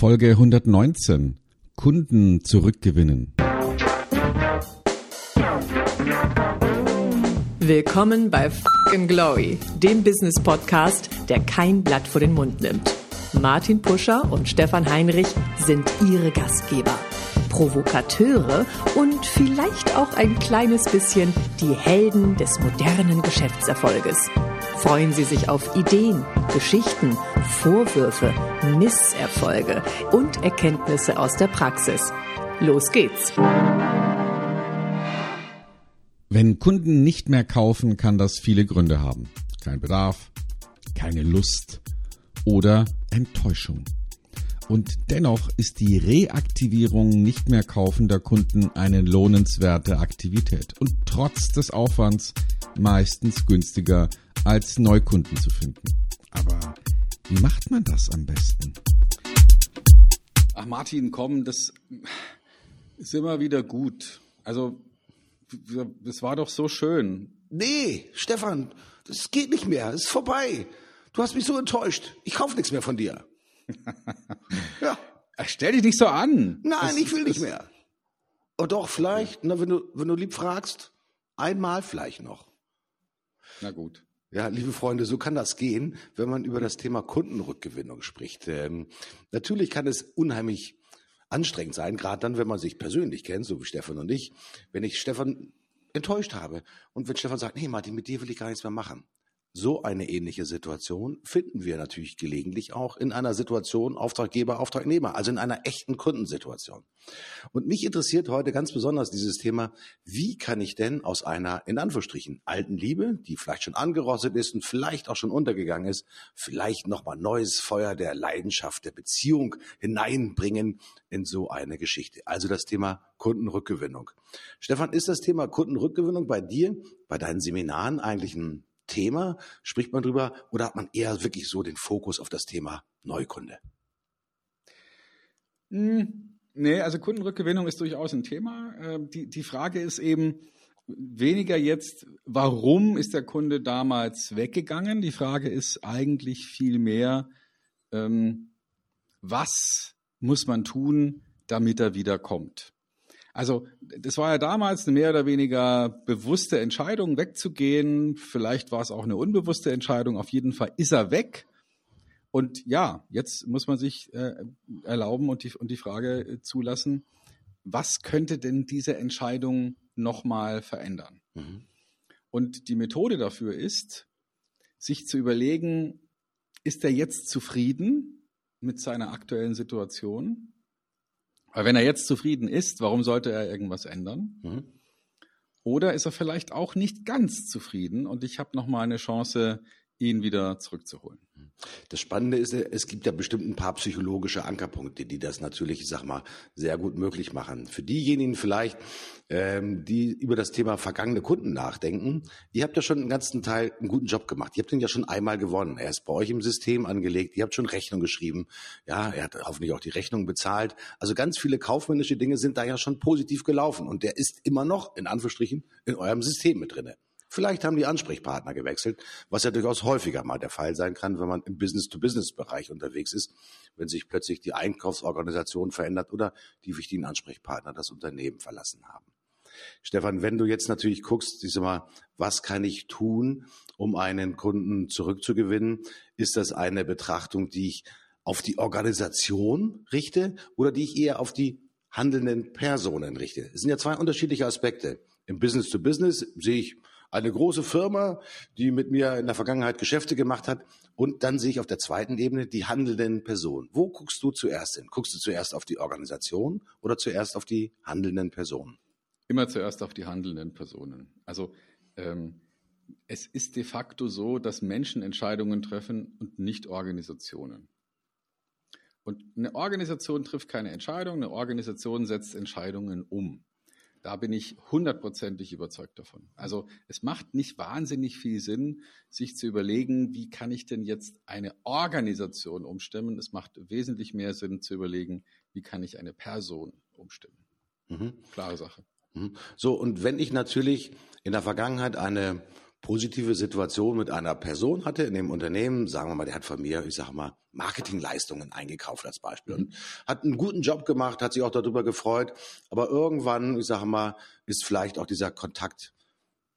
Folge 119. Kunden zurückgewinnen. Willkommen bei Fucking Glory, dem Business Podcast, der kein Blatt vor den Mund nimmt. Martin Puscher und Stefan Heinrich sind ihre Gastgeber. Provokateure und vielleicht auch ein kleines bisschen die Helden des modernen Geschäftserfolges. Freuen Sie sich auf Ideen, Geschichten, Vorwürfe, Misserfolge und Erkenntnisse aus der Praxis. Los geht's! Wenn Kunden nicht mehr kaufen, kann das viele Gründe haben. Kein Bedarf, keine Lust oder Enttäuschung. Und dennoch ist die Reaktivierung nicht mehr kaufender Kunden eine lohnenswerte Aktivität und trotz des Aufwands meistens günstiger als Neukunden zu finden. Aber wie macht man das am besten? Ach Martin, komm, das ist immer wieder gut. Also, das war doch so schön. Nee, Stefan, das geht nicht mehr. Es ist vorbei. Du hast mich so enttäuscht. Ich kaufe nichts mehr von dir. ja. Stell dich nicht so an. Nein, das, ich will nicht mehr. Oh doch, vielleicht, na, wenn, du, wenn du lieb fragst, einmal vielleicht noch. Na gut. Ja, liebe Freunde, so kann das gehen, wenn man über das Thema Kundenrückgewinnung spricht. Ähm, natürlich kann es unheimlich anstrengend sein, gerade dann, wenn man sich persönlich kennt, so wie Stefan und ich. Wenn ich Stefan enttäuscht habe und wenn Stefan sagt, nee Martin, mit dir will ich gar nichts mehr machen, so eine ähnliche Situation finden wir natürlich gelegentlich auch in einer Situation Auftraggeber, Auftragnehmer, also in einer echten Kundensituation. Und mich interessiert heute ganz besonders dieses Thema, wie kann ich denn aus einer, in Anführungsstrichen, alten Liebe, die vielleicht schon angerostet ist und vielleicht auch schon untergegangen ist, vielleicht nochmal neues Feuer der Leidenschaft, der Beziehung hineinbringen in so eine Geschichte. Also das Thema Kundenrückgewinnung. Stefan, ist das Thema Kundenrückgewinnung bei dir, bei deinen Seminaren eigentlich ein Thema? Spricht man drüber oder hat man eher wirklich so den Fokus auf das Thema Neukunde? Hm, nee, also Kundenrückgewinnung ist durchaus ein Thema. Ähm, die, die Frage ist eben weniger jetzt, warum ist der Kunde damals weggegangen? Die Frage ist eigentlich viel mehr, ähm, was muss man tun, damit er wieder kommt? Also das war ja damals eine mehr oder weniger bewusste Entscheidung, wegzugehen. Vielleicht war es auch eine unbewusste Entscheidung. Auf jeden Fall ist er weg. Und ja, jetzt muss man sich äh, erlauben und die, und die Frage äh, zulassen, was könnte denn diese Entscheidung nochmal verändern? Mhm. Und die Methode dafür ist, sich zu überlegen, ist er jetzt zufrieden mit seiner aktuellen Situation? Weil wenn er jetzt zufrieden ist, warum sollte er irgendwas ändern? Mhm. Oder ist er vielleicht auch nicht ganz zufrieden und ich habe noch mal eine Chance, ihn wieder zurückzuholen. Das Spannende ist, es gibt ja bestimmt ein paar psychologische Ankerpunkte, die das natürlich, ich sag mal, sehr gut möglich machen. Für diejenigen vielleicht, ähm, die über das Thema vergangene Kunden nachdenken, ihr habt ja schon einen ganzen Teil einen guten Job gemacht. Ihr habt ihn ja schon einmal gewonnen. Er ist bei euch im System angelegt. Ihr habt schon Rechnung geschrieben. Ja, er hat hoffentlich auch die Rechnung bezahlt. Also ganz viele kaufmännische Dinge sind da ja schon positiv gelaufen. Und der ist immer noch, in Anführungsstrichen, in eurem System mit drinne. Vielleicht haben die Ansprechpartner gewechselt, was ja durchaus häufiger mal der Fall sein kann, wenn man im Business-to-Business-Bereich unterwegs ist, wenn sich plötzlich die Einkaufsorganisation verändert oder die wichtigen Ansprechpartner das Unternehmen verlassen haben. Stefan, wenn du jetzt natürlich guckst, diese mal, was kann ich tun, um einen Kunden zurückzugewinnen? Ist das eine Betrachtung, die ich auf die Organisation richte oder die ich eher auf die handelnden Personen richte? Es sind ja zwei unterschiedliche Aspekte. Im Business to Business sehe ich eine große Firma, die mit mir in der Vergangenheit Geschäfte gemacht hat. Und dann sehe ich auf der zweiten Ebene die handelnden Personen. Wo guckst du zuerst hin? Guckst du zuerst auf die Organisation oder zuerst auf die handelnden Personen? Immer zuerst auf die handelnden Personen. Also ähm, es ist de facto so, dass Menschen Entscheidungen treffen und nicht Organisationen. Und eine Organisation trifft keine Entscheidung, eine Organisation setzt Entscheidungen um. Da bin ich hundertprozentig überzeugt davon. Also es macht nicht wahnsinnig viel Sinn, sich zu überlegen, wie kann ich denn jetzt eine Organisation umstimmen. Es macht wesentlich mehr Sinn zu überlegen, wie kann ich eine Person umstimmen. Mhm. Klare Sache. Mhm. So, und wenn ich natürlich in der Vergangenheit eine positive Situation mit einer Person hatte in dem Unternehmen, sagen wir mal, der hat von mir, ich sage mal, Marketingleistungen eingekauft als Beispiel und hat einen guten Job gemacht, hat sich auch darüber gefreut, aber irgendwann, ich sage mal, ist vielleicht auch dieser Kontakt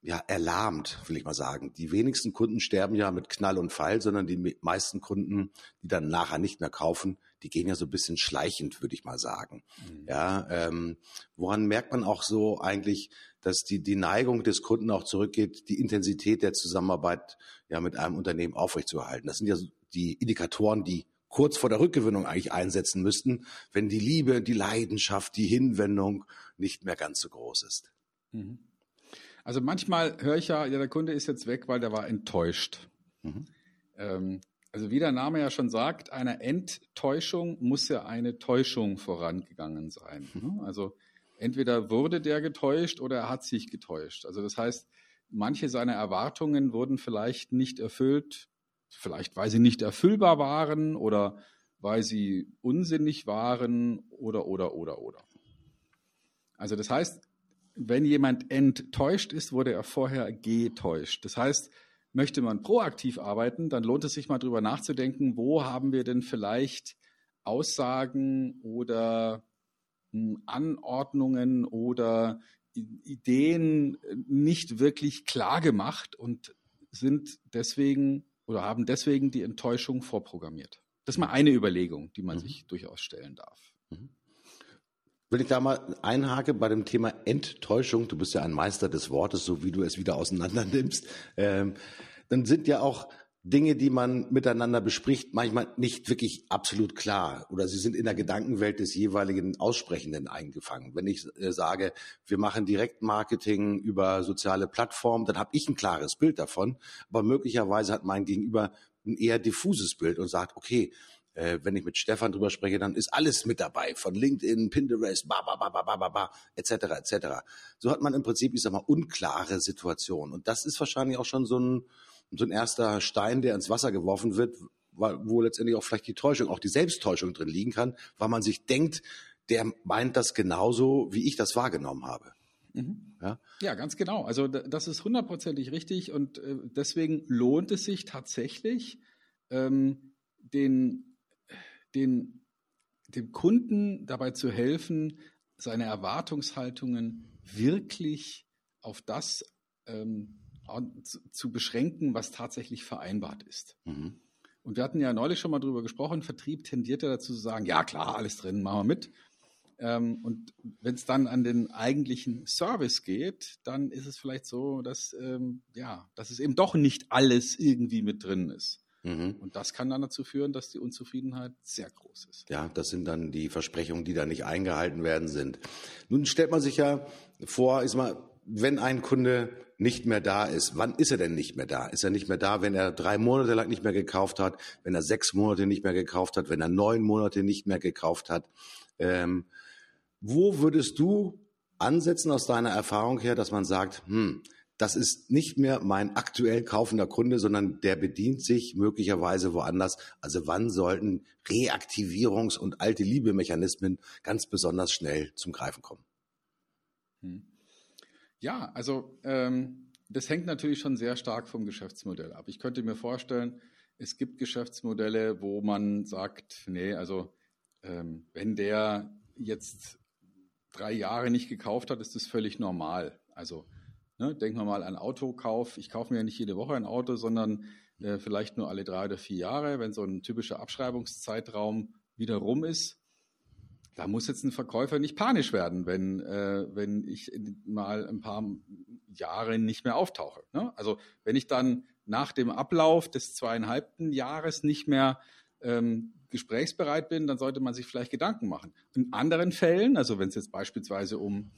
ja, erlahmt, will ich mal sagen. Die wenigsten Kunden sterben ja mit Knall und Fall, sondern die meisten Kunden, die dann nachher nicht mehr kaufen, die gehen ja so ein bisschen schleichend, würde ich mal sagen. Mhm. Ja, ähm, woran merkt man auch so eigentlich, dass die, die Neigung des Kunden auch zurückgeht, die Intensität der Zusammenarbeit ja mit einem Unternehmen aufrechtzuerhalten? Das sind ja die Indikatoren, die kurz vor der Rückgewinnung eigentlich einsetzen müssten, wenn die Liebe, die Leidenschaft, die Hinwendung nicht mehr ganz so groß ist. Mhm. Also manchmal höre ich ja, ja, der Kunde ist jetzt weg, weil der war enttäuscht. Mhm. Ähm, also wie der Name ja schon sagt, einer Enttäuschung muss ja eine Täuschung vorangegangen sein. Mhm. Also entweder wurde der getäuscht oder er hat sich getäuscht. Also das heißt, manche seiner Erwartungen wurden vielleicht nicht erfüllt, vielleicht weil sie nicht erfüllbar waren oder weil sie unsinnig waren oder oder oder oder. Also das heißt, wenn jemand enttäuscht ist, wurde er vorher getäuscht. Das heißt, möchte man proaktiv arbeiten, dann lohnt es sich mal drüber nachzudenken, wo haben wir denn vielleicht Aussagen oder Anordnungen oder Ideen nicht wirklich klar gemacht und sind deswegen oder haben deswegen die Enttäuschung vorprogrammiert. Das ist mal eine Überlegung, die man mhm. sich durchaus stellen darf. Mhm. Wenn ich da mal einhake bei dem Thema Enttäuschung, du bist ja ein Meister des Wortes, so wie du es wieder auseinander nimmst, ähm, dann sind ja auch Dinge, die man miteinander bespricht, manchmal nicht wirklich absolut klar oder sie sind in der Gedankenwelt des jeweiligen Aussprechenden eingefangen. Wenn ich äh, sage, wir machen Direktmarketing über soziale Plattformen, dann habe ich ein klares Bild davon, aber möglicherweise hat mein Gegenüber ein eher diffuses Bild und sagt, okay, äh, wenn ich mit Stefan drüber spreche, dann ist alles mit dabei, von LinkedIn, Pinterest, ba, ba, ba, ba, ba, ba, ba, etc., etc. So hat man im Prinzip, ich sag mal, unklare Situationen. Und das ist wahrscheinlich auch schon so ein, so ein erster Stein, der ins Wasser geworfen wird, wo letztendlich auch vielleicht die Täuschung, auch die Selbsttäuschung drin liegen kann, weil man sich denkt, der meint das genauso, wie ich das wahrgenommen habe. Mhm. Ja? ja, ganz genau. Also das ist hundertprozentig richtig und äh, deswegen lohnt es sich tatsächlich, ähm, den den, dem Kunden dabei zu helfen, seine Erwartungshaltungen wirklich auf das ähm, zu, beschränken, was tatsächlich vereinbart ist. Mhm. Und wir hatten ja neulich schon mal drüber gesprochen, Vertrieb tendiert ja dazu zu sagen, ja klar, alles drin, machen wir mit. Ähm, und wenn es dann an den eigentlichen Service geht, dann ist es vielleicht so, dass, ähm, ja, dass es eben doch nicht alles irgendwie mit drin ist. Mhm. Und das kann dann dazu führen, dass die Unzufriedenheit sehr groß ist. Ja, das sind dann die Versprechungen, die da nicht eingehalten werden sind. Nun stellt man sich ja vor, ist mal, wenn ein Kunde nicht mehr da ist, wann ist er denn nicht mehr da? Ist er nicht mehr da, wenn er drei Monate lang nicht mehr gekauft hat, wenn er sechs Monate nicht mehr gekauft hat, wenn er neun Monate nicht mehr gekauft hat? Ähm, wo würdest du ansetzen aus deiner Erfahrung her, dass man sagt, hm, das ist nicht mehr mein aktuell kaufender Kunde, sondern der bedient sich möglicherweise woanders. Also wann sollten Reaktivierungs- und alte Liebemechanismen ganz besonders schnell zum Greifen kommen? Hm. Ja, also ähm, das hängt natürlich schon sehr stark vom Geschäftsmodell ab. Ich könnte mir vorstellen, es gibt Geschäftsmodelle, wo man sagt, nee, also ähm, wenn der jetzt drei Jahre nicht gekauft hat, ist das völlig normal. Also Ne, denken wir mal an Autokauf. Ich kaufe mir ja nicht jede Woche ein Auto, sondern äh, vielleicht nur alle drei oder vier Jahre, wenn so ein typischer Abschreibungszeitraum wieder rum ist. Da muss jetzt ein Verkäufer nicht panisch werden, wenn, äh, wenn ich mal ein paar Jahre nicht mehr auftauche. Ne? Also wenn ich dann nach dem Ablauf des zweieinhalbten Jahres nicht mehr ähm, gesprächsbereit bin, dann sollte man sich vielleicht Gedanken machen. In anderen Fällen, also wenn es jetzt beispielsweise um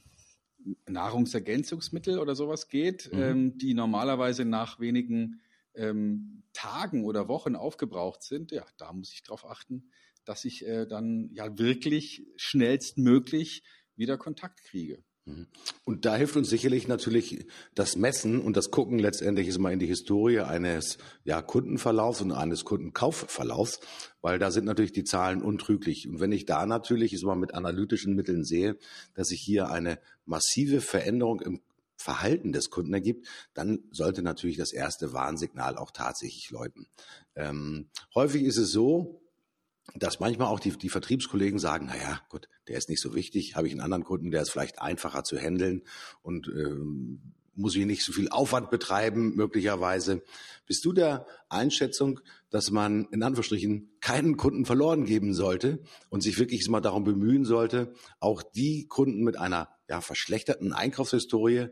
Nahrungsergänzungsmittel oder sowas geht, mhm. ähm, die normalerweise nach wenigen ähm, Tagen oder Wochen aufgebraucht sind, ja, da muss ich darauf achten, dass ich äh, dann ja wirklich schnellstmöglich wieder Kontakt kriege. Mhm. Und da hilft uns sicherlich natürlich das Messen und das Gucken letztendlich ist mal in die Historie eines ja, Kundenverlaufs und eines Kundenkaufverlaufs, weil da sind natürlich die Zahlen untrüglich. Und wenn ich da natürlich ist mal mit analytischen Mitteln sehe, dass ich hier eine massive Veränderung im Verhalten des Kunden ergibt, dann sollte natürlich das erste Warnsignal auch tatsächlich läuten. Ähm, häufig ist es so, dass manchmal auch die, die Vertriebskollegen sagen, naja, gut, der ist nicht so wichtig, habe ich einen anderen Kunden, der ist vielleicht einfacher zu handeln und ähm, muss ich nicht so viel Aufwand betreiben, möglicherweise. Bist du der Einschätzung, dass man in Anführungsstrichen keinen Kunden verloren geben sollte und sich wirklich mal darum bemühen sollte, auch die Kunden mit einer ja, verschlechterten Einkaufshistorie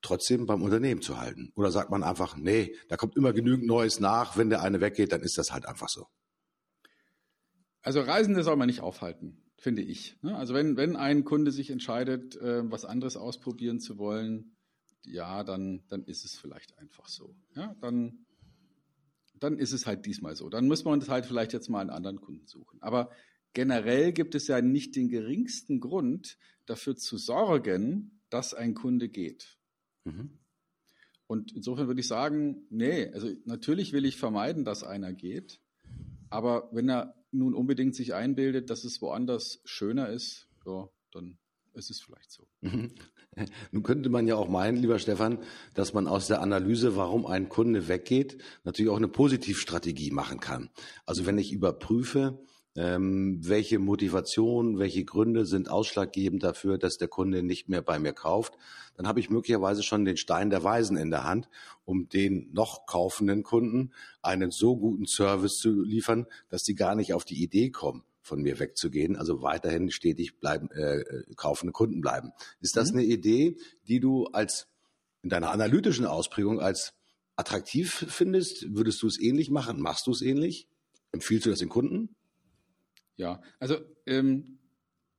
trotzdem beim Unternehmen zu halten? Oder sagt man einfach, nee, da kommt immer genügend Neues nach, wenn der eine weggeht, dann ist das halt einfach so. Also Reisende soll man nicht aufhalten, finde ich. Ne? Also wenn, wenn ein Kunde sich entscheidet, äh, was anderes ausprobieren zu wollen, ja, dann, dann ist es vielleicht einfach so. Ja, dann, dann ist es halt diesmal so. Dann muss man uns halt vielleicht jetzt mal einen anderen Kunden suchen. Aber generell gibt es ja nicht den geringsten Grund dafür zu sorgen, dass ein Kunde geht. Mhm. Und insofern würde ich sagen, nee, also natürlich will ich vermeiden, dass einer geht. Aber wenn er nun unbedingt sich einbildet, dass es woanders schöner ist, ja, dann ist es vielleicht so. Mhm. Nun könnte man ja auch meinen, lieber Stefan, dass man aus der Analyse, warum ein Kunde weggeht, natürlich auch eine Positivstrategie machen kann. Also wenn ich überprüfe, ähm, welche Motivation, welche Gründe sind ausschlaggebend dafür, dass der Kunde nicht mehr bei mir kauft, dann habe ich möglicherweise schon den Stein der Weisen in der Hand, um den noch kaufenden Kunden einen so guten Service zu liefern, dass sie gar nicht auf die Idee kommen, von mir wegzugehen, also weiterhin stetig bleiben, äh, kaufende Kunden bleiben. Ist das mhm. eine Idee, die du als in deiner analytischen Ausprägung als attraktiv findest? Würdest du es ähnlich machen? Machst du es ähnlich? Empfiehlst du das den Kunden? Ja, also ähm,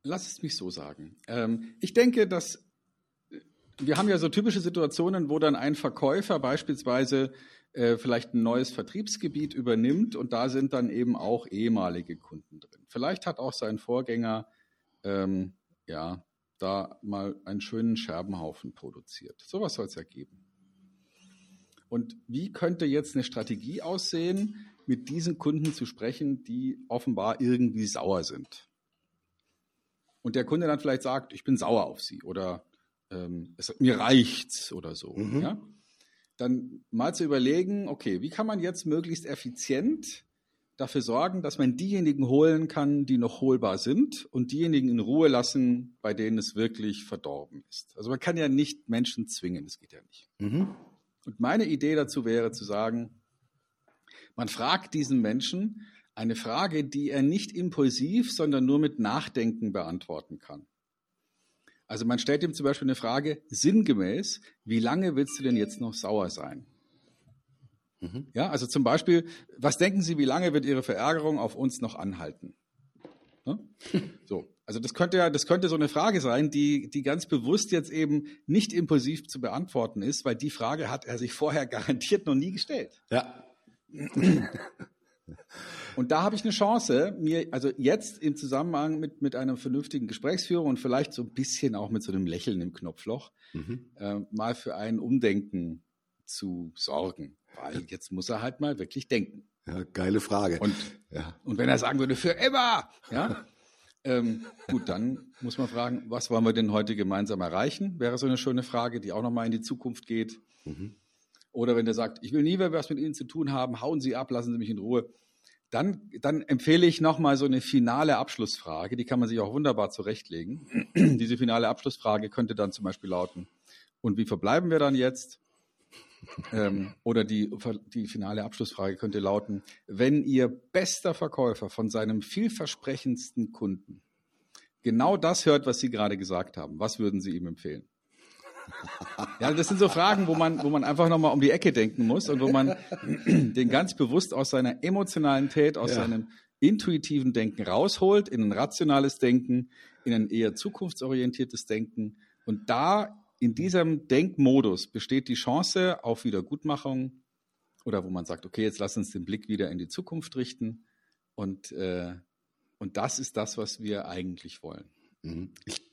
lass es mich so sagen. Ähm, ich denke, dass äh, wir haben ja so typische Situationen, wo dann ein Verkäufer beispielsweise äh, vielleicht ein neues Vertriebsgebiet übernimmt und da sind dann eben auch ehemalige Kunden drin. Vielleicht hat auch sein Vorgänger ähm, ja da mal einen schönen Scherbenhaufen produziert. Sowas soll es ja geben. Und wie könnte jetzt eine Strategie aussehen, mit diesen Kunden zu sprechen, die offenbar irgendwie sauer sind. Und der Kunde dann vielleicht sagt, ich bin sauer auf sie oder ähm, es, mir reicht's oder so. Mhm. Ja? Dann mal zu überlegen, okay, wie kann man jetzt möglichst effizient dafür sorgen, dass man diejenigen holen kann, die noch holbar sind und diejenigen in Ruhe lassen, bei denen es wirklich verdorben ist. Also man kann ja nicht Menschen zwingen, das geht ja nicht. Mhm. Und meine Idee dazu wäre zu sagen, man fragt diesen Menschen eine Frage, die er nicht impulsiv, sondern nur mit Nachdenken beantworten kann. Also man stellt ihm zum Beispiel eine Frage sinngemäß, wie lange willst du denn jetzt noch sauer sein? Mhm. Ja, also zum Beispiel, was denken Sie, wie lange wird Ihre Verärgerung auf uns noch anhalten? Ne? So, also das könnte ja, das könnte so eine Frage sein, die, die ganz bewusst jetzt eben nicht impulsiv zu beantworten ist, weil die Frage hat er sich vorher garantiert noch nie gestellt. Ja. Und da habe ich eine Chance, mir also jetzt im Zusammenhang mit, mit einem vernünftigen Gesprächsführer und vielleicht so ein bisschen auch mit so einem Lächeln im Knopfloch mhm. äh, mal für ein Umdenken zu sorgen. Weil jetzt muss er halt mal wirklich denken. Ja, geile Frage. Und, ja. und wenn er sagen würde, für immer, ja, ähm, gut, dann muss man fragen, was wollen wir denn heute gemeinsam erreichen? Wäre so eine schöne Frage, die auch nochmal in die Zukunft geht. Mhm. Oder wenn der sagt, ich will nie mehr was mit Ihnen zu tun haben, hauen Sie ab, lassen Sie mich in Ruhe. Dann, dann empfehle ich nochmal so eine finale Abschlussfrage, die kann man sich auch wunderbar zurechtlegen. Diese finale Abschlussfrage könnte dann zum Beispiel lauten, und wie verbleiben wir dann jetzt? ähm, oder die, die finale Abschlussfrage könnte lauten, wenn Ihr bester Verkäufer von seinem vielversprechendsten Kunden genau das hört, was Sie gerade gesagt haben, was würden Sie ihm empfehlen? Ja, das sind so Fragen, wo man, wo man einfach nochmal um die Ecke denken muss und wo man den ganz bewusst aus seiner Emotionalität, aus ja. seinem intuitiven Denken rausholt, in ein rationales Denken, in ein eher zukunftsorientiertes Denken. Und da in diesem Denkmodus besteht die Chance auf Wiedergutmachung oder wo man sagt, okay, jetzt lass uns den Blick wieder in die Zukunft richten. Und, äh, und das ist das, was wir eigentlich wollen. Mhm. Ich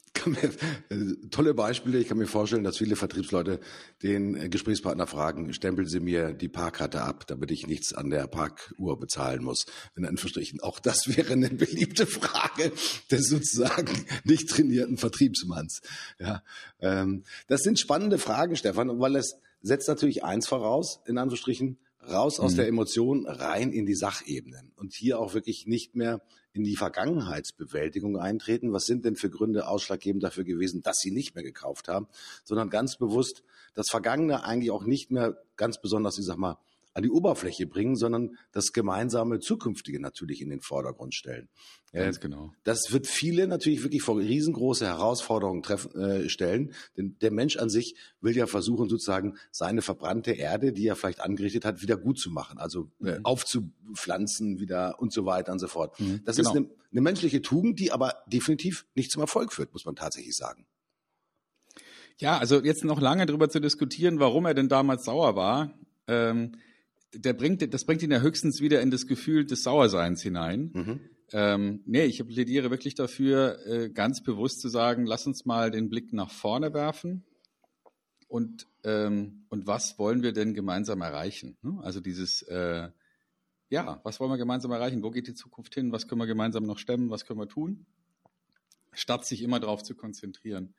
tolle Beispiele. Ich kann mir vorstellen, dass viele Vertriebsleute den Gesprächspartner fragen, stempeln Sie mir die Parkkarte ab, damit ich nichts an der Parkuhr bezahlen muss. In Anführungsstrichen. Auch das wäre eine beliebte Frage des sozusagen nicht trainierten Vertriebsmanns. Ja, ähm, das sind spannende Fragen, Stefan, weil es setzt natürlich eins voraus, in Anführungsstrichen, raus aus mhm. der Emotion, rein in die Sachebene. Und hier auch wirklich nicht mehr in die Vergangenheitsbewältigung eintreten. Was sind denn für Gründe ausschlaggebend dafür gewesen, dass sie nicht mehr gekauft haben, sondern ganz bewusst das Vergangene eigentlich auch nicht mehr ganz besonders, ich sag mal, an die Oberfläche bringen, sondern das gemeinsame Zukünftige natürlich in den Vordergrund stellen. Ganz genau. Das wird viele natürlich wirklich vor riesengroße Herausforderungen treffen, äh, stellen, denn der Mensch an sich will ja versuchen, sozusagen seine verbrannte Erde, die er vielleicht angerichtet hat, wieder gut zu machen, also äh, mhm. aufzupflanzen wieder und so weiter und so fort. Mhm, das genau. ist eine, eine menschliche Tugend, die aber definitiv nicht zum Erfolg führt, muss man tatsächlich sagen. Ja, also jetzt noch lange darüber zu diskutieren, warum er denn damals sauer war. Ähm, der bringt, das bringt ihn ja höchstens wieder in das Gefühl des Sauerseins hinein. Mhm. Ähm, nee, ich plädiere wirklich dafür, äh, ganz bewusst zu sagen, lass uns mal den Blick nach vorne werfen und, ähm, und was wollen wir denn gemeinsam erreichen? Ne? Also dieses, äh, ja, was wollen wir gemeinsam erreichen? Wo geht die Zukunft hin? Was können wir gemeinsam noch stemmen? Was können wir tun? Statt sich immer darauf zu konzentrieren,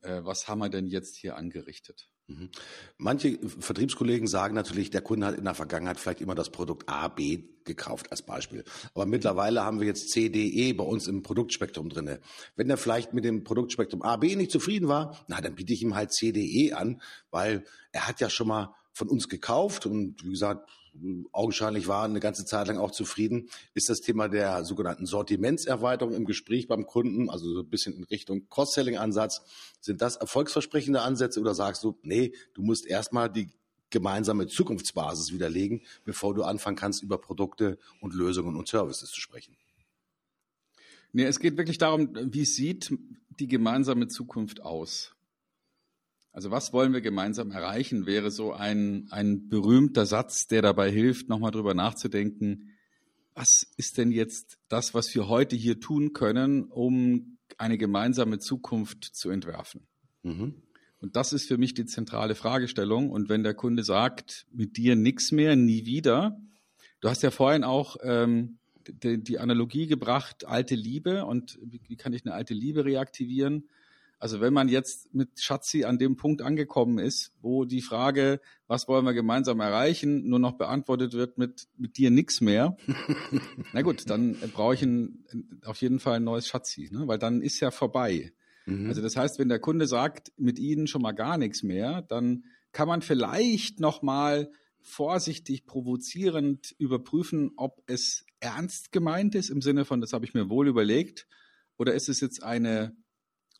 äh, was haben wir denn jetzt hier angerichtet? Mhm. Manche Vertriebskollegen sagen natürlich, der Kunde hat in der Vergangenheit vielleicht immer das Produkt A, B gekauft als Beispiel. Aber mittlerweile haben wir jetzt C, D, E bei uns im Produktspektrum drinne. Wenn er vielleicht mit dem Produktspektrum A, B nicht zufrieden war, na, dann biete ich ihm halt C, D, E an, weil er hat ja schon mal von uns gekauft und wie gesagt, augenscheinlich war eine ganze Zeit lang auch zufrieden, ist das Thema der sogenannten Sortimentserweiterung im Gespräch beim Kunden, also so ein bisschen in Richtung Cross-Selling-Ansatz. Sind das erfolgsversprechende Ansätze oder sagst du, nee, du musst erstmal die gemeinsame Zukunftsbasis widerlegen, bevor du anfangen kannst, über Produkte und Lösungen und Services zu sprechen? Nee, es geht wirklich darum, wie sieht die gemeinsame Zukunft aus? Also was wollen wir gemeinsam erreichen, wäre so ein, ein berühmter Satz, der dabei hilft, nochmal drüber nachzudenken, was ist denn jetzt das, was wir heute hier tun können, um eine gemeinsame Zukunft zu entwerfen? Mhm. Und das ist für mich die zentrale Fragestellung. Und wenn der Kunde sagt, mit dir nichts mehr, nie wieder, du hast ja vorhin auch ähm, die, die Analogie gebracht, alte Liebe und wie, wie kann ich eine alte Liebe reaktivieren? Also wenn man jetzt mit Schatzi an dem Punkt angekommen ist, wo die Frage, was wollen wir gemeinsam erreichen, nur noch beantwortet wird mit, mit dir nichts mehr, na gut, dann brauche ich ein, auf jeden Fall ein neues Schatzi, ne? weil dann ist ja vorbei. Mhm. Also das heißt, wenn der Kunde sagt, mit Ihnen schon mal gar nichts mehr, dann kann man vielleicht noch mal vorsichtig provozierend überprüfen, ob es ernst gemeint ist im Sinne von, das habe ich mir wohl überlegt, oder ist es jetzt eine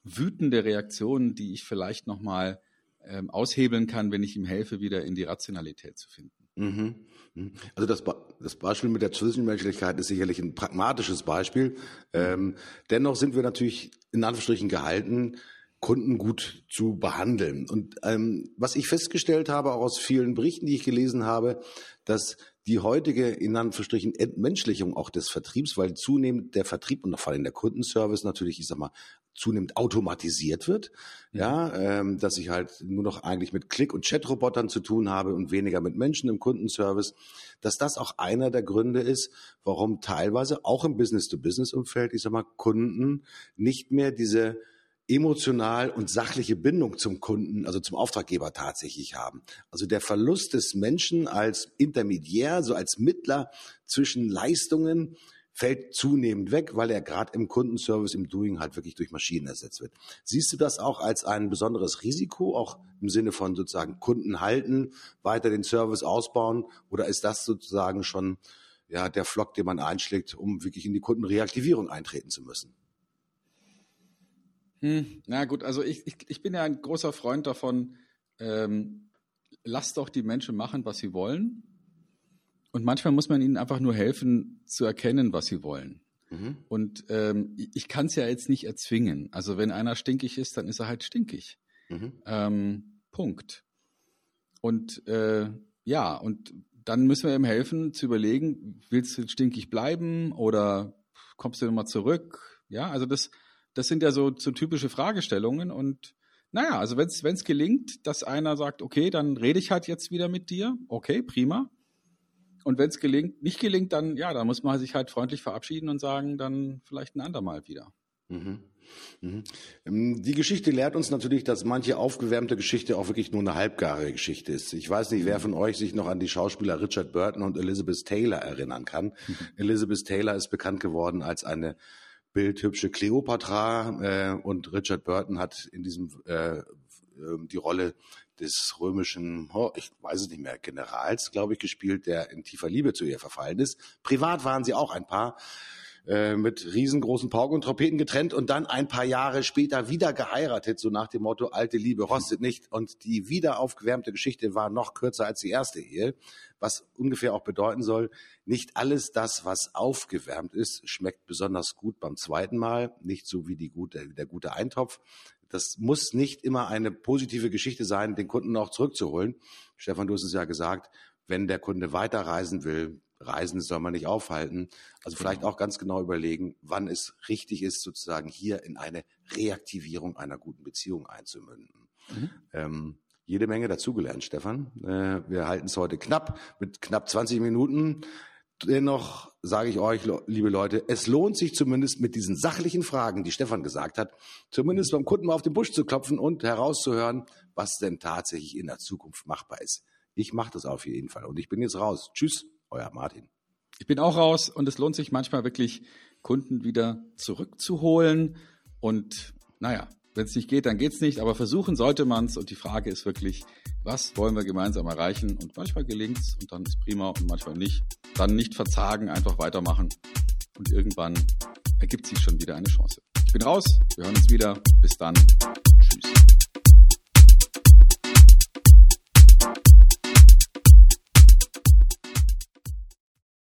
wütende Reaktionen, die ich vielleicht nochmal ähm, aushebeln kann, wenn ich ihm helfe, wieder in die Rationalität zu finden. Mhm. mhm. Also das, das Beispiel mit der Zwischenmenschlichkeit ist sicherlich ein pragmatisches Beispiel. Ähm, dennoch sind wir natürlich in Anführungsstrichen gehalten, Kunden gut zu behandeln. Und ähm, was ich festgestellt habe, auch aus vielen Berichten, die ich gelesen habe, dass die heutige, in Anführungsstrichen, Entmenschlichung auch des Vertriebs, weil zunehmend der Vertrieb und vor allem der Kundenservice natürlich, ich sag mal, zunehmend automatisiert wird, mhm. ja, ähm, dass ich halt nur noch eigentlich mit Klick- und Chatrobotern zu tun habe und weniger mit Menschen im Kundenservice, dass das auch einer der Gründe ist, warum teilweise auch im Business-to-Business-Umfeld, ich sag mal, Kunden nicht mehr diese emotional und sachliche Bindung zum Kunden, also zum Auftraggeber tatsächlich haben. Also der Verlust des Menschen als Intermediär, so als Mittler zwischen Leistungen fällt zunehmend weg, weil er gerade im Kundenservice, im Doing halt wirklich durch Maschinen ersetzt wird. Siehst du das auch als ein besonderes Risiko, auch im Sinne von sozusagen Kunden halten, weiter den Service ausbauen, oder ist das sozusagen schon ja der Flock, den man einschlägt, um wirklich in die Kundenreaktivierung eintreten zu müssen? Hm, na gut, also ich, ich, ich bin ja ein großer Freund davon, ähm, lasst doch die Menschen machen, was sie wollen und manchmal muss man ihnen einfach nur helfen zu erkennen, was sie wollen. Mhm. Und ähm, ich kann es ja jetzt nicht erzwingen. Also wenn einer stinkig ist, dann ist er halt stinkig. Mhm. Ähm, Punkt. Und äh, ja, und dann müssen wir ihm helfen zu überlegen, willst du stinkig bleiben oder kommst du nochmal zurück? Ja, also das das sind ja so, so typische Fragestellungen und naja, also wenn es gelingt, dass einer sagt, okay, dann rede ich halt jetzt wieder mit dir, okay, prima. Und wenn es gelingt, nicht gelingt, dann ja, da muss man sich halt freundlich verabschieden und sagen, dann vielleicht ein andermal wieder. Mhm. Mhm. Ähm, die Geschichte lehrt uns natürlich, dass manche aufgewärmte Geschichte auch wirklich nur eine halbgare Geschichte ist. Ich weiß nicht, wer von euch sich noch an die Schauspieler Richard Burton und Elizabeth Taylor erinnern kann. Mhm. Elizabeth Taylor ist bekannt geworden als eine bildhübsche Cleopatra äh, und Richard Burton hat in diesem äh, ähm, die Rolle des römischen, oh, ich weiß es nicht mehr, Generals, glaube ich, gespielt, der in tiefer Liebe zu ihr verfallen ist. Privat waren sie auch ein Paar. Äh, mit riesengroßen Pauken und Trompeten getrennt und dann ein paar Jahre später wieder geheiratet, so nach dem Motto, alte Liebe rostet nicht. Und die wieder aufgewärmte Geschichte war noch kürzer als die erste Ehe, was ungefähr auch bedeuten soll, nicht alles das, was aufgewärmt ist, schmeckt besonders gut beim zweiten Mal, nicht so wie die gute, der gute Eintopf. Das muss nicht immer eine positive Geschichte sein, den Kunden auch zurückzuholen. Stefan, du hast es ja gesagt, wenn der Kunde weiterreisen will, Reisen soll man nicht aufhalten. Also vielleicht genau. auch ganz genau überlegen, wann es richtig ist, sozusagen hier in eine Reaktivierung einer guten Beziehung einzumünden. Mhm. Ähm, jede Menge dazugelernt, Stefan. Äh, wir halten es heute knapp mit knapp 20 Minuten. Dennoch sage ich euch, liebe Leute, es lohnt sich zumindest mit diesen sachlichen Fragen, die Stefan gesagt hat, zumindest beim Kunden mal auf den Busch zu klopfen und herauszuhören, was denn tatsächlich in der Zukunft machbar ist. Ich mache das auf jeden Fall und ich bin jetzt raus. Tschüss euer Martin. Ich bin auch raus und es lohnt sich manchmal wirklich, Kunden wieder zurückzuholen. Und naja, wenn es nicht geht, dann geht es nicht, aber versuchen sollte man es. Und die Frage ist wirklich, was wollen wir gemeinsam erreichen? Und manchmal gelingt es und dann ist prima und manchmal nicht. Dann nicht verzagen, einfach weitermachen. Und irgendwann ergibt sich schon wieder eine Chance. Ich bin raus, wir hören uns wieder. Bis dann. Tschüss.